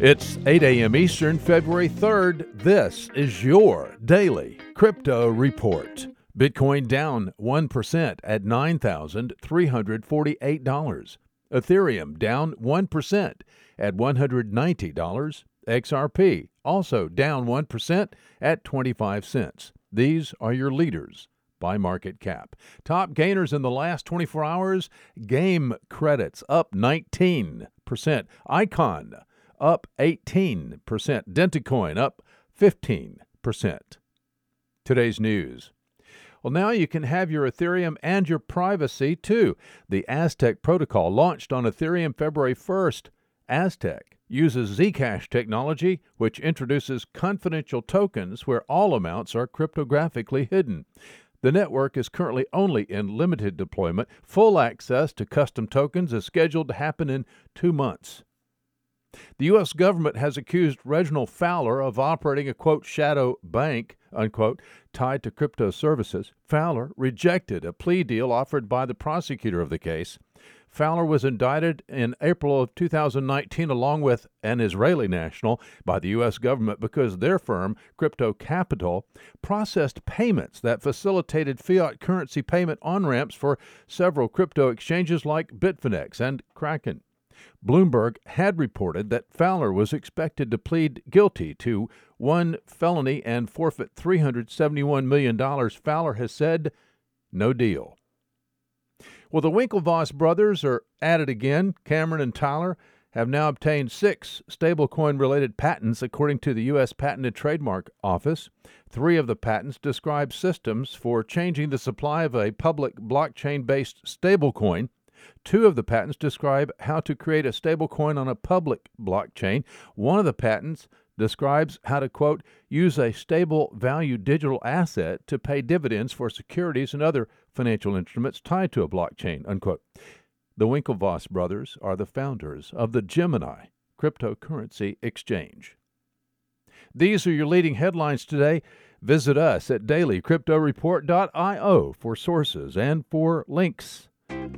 It's 8 a.m. Eastern, February 3rd. This is your daily crypto report. Bitcoin down 1% at $9,348. Ethereum down 1% at $190. XRP also down 1% at 25 cents. These are your leaders by market cap. Top gainers in the last 24 hours Game credits up 19%. Icon up 18%. Dentacoin up 15%. Today's news. Well, now you can have your Ethereum and your privacy too. The Aztec protocol launched on Ethereum February 1st. Aztec uses Zcash technology, which introduces confidential tokens where all amounts are cryptographically hidden. The network is currently only in limited deployment. Full access to custom tokens is scheduled to happen in two months. The U.S. government has accused Reginald Fowler of operating a quote shadow bank unquote tied to crypto services. Fowler rejected a plea deal offered by the prosecutor of the case. Fowler was indicted in April of 2019 along with an Israeli national by the U.S. government because their firm, Crypto Capital, processed payments that facilitated fiat currency payment on ramps for several crypto exchanges like Bitfinex and Kraken. Bloomberg had reported that Fowler was expected to plead guilty to one felony and forfeit $371 million. Fowler has said, no deal. Well, the Winklevoss brothers are at it again. Cameron and Tyler have now obtained six stablecoin related patents according to the U.S. Patent and Trademark Office. Three of the patents describe systems for changing the supply of a public blockchain based stablecoin Two of the patents describe how to create a stablecoin on a public blockchain. One of the patents describes how to, quote, use a stable value digital asset to pay dividends for securities and other financial instruments tied to a blockchain, unquote. The Winklevoss brothers are the founders of the Gemini cryptocurrency exchange. These are your leading headlines today. Visit us at dailycryptoreport.io for sources and for links.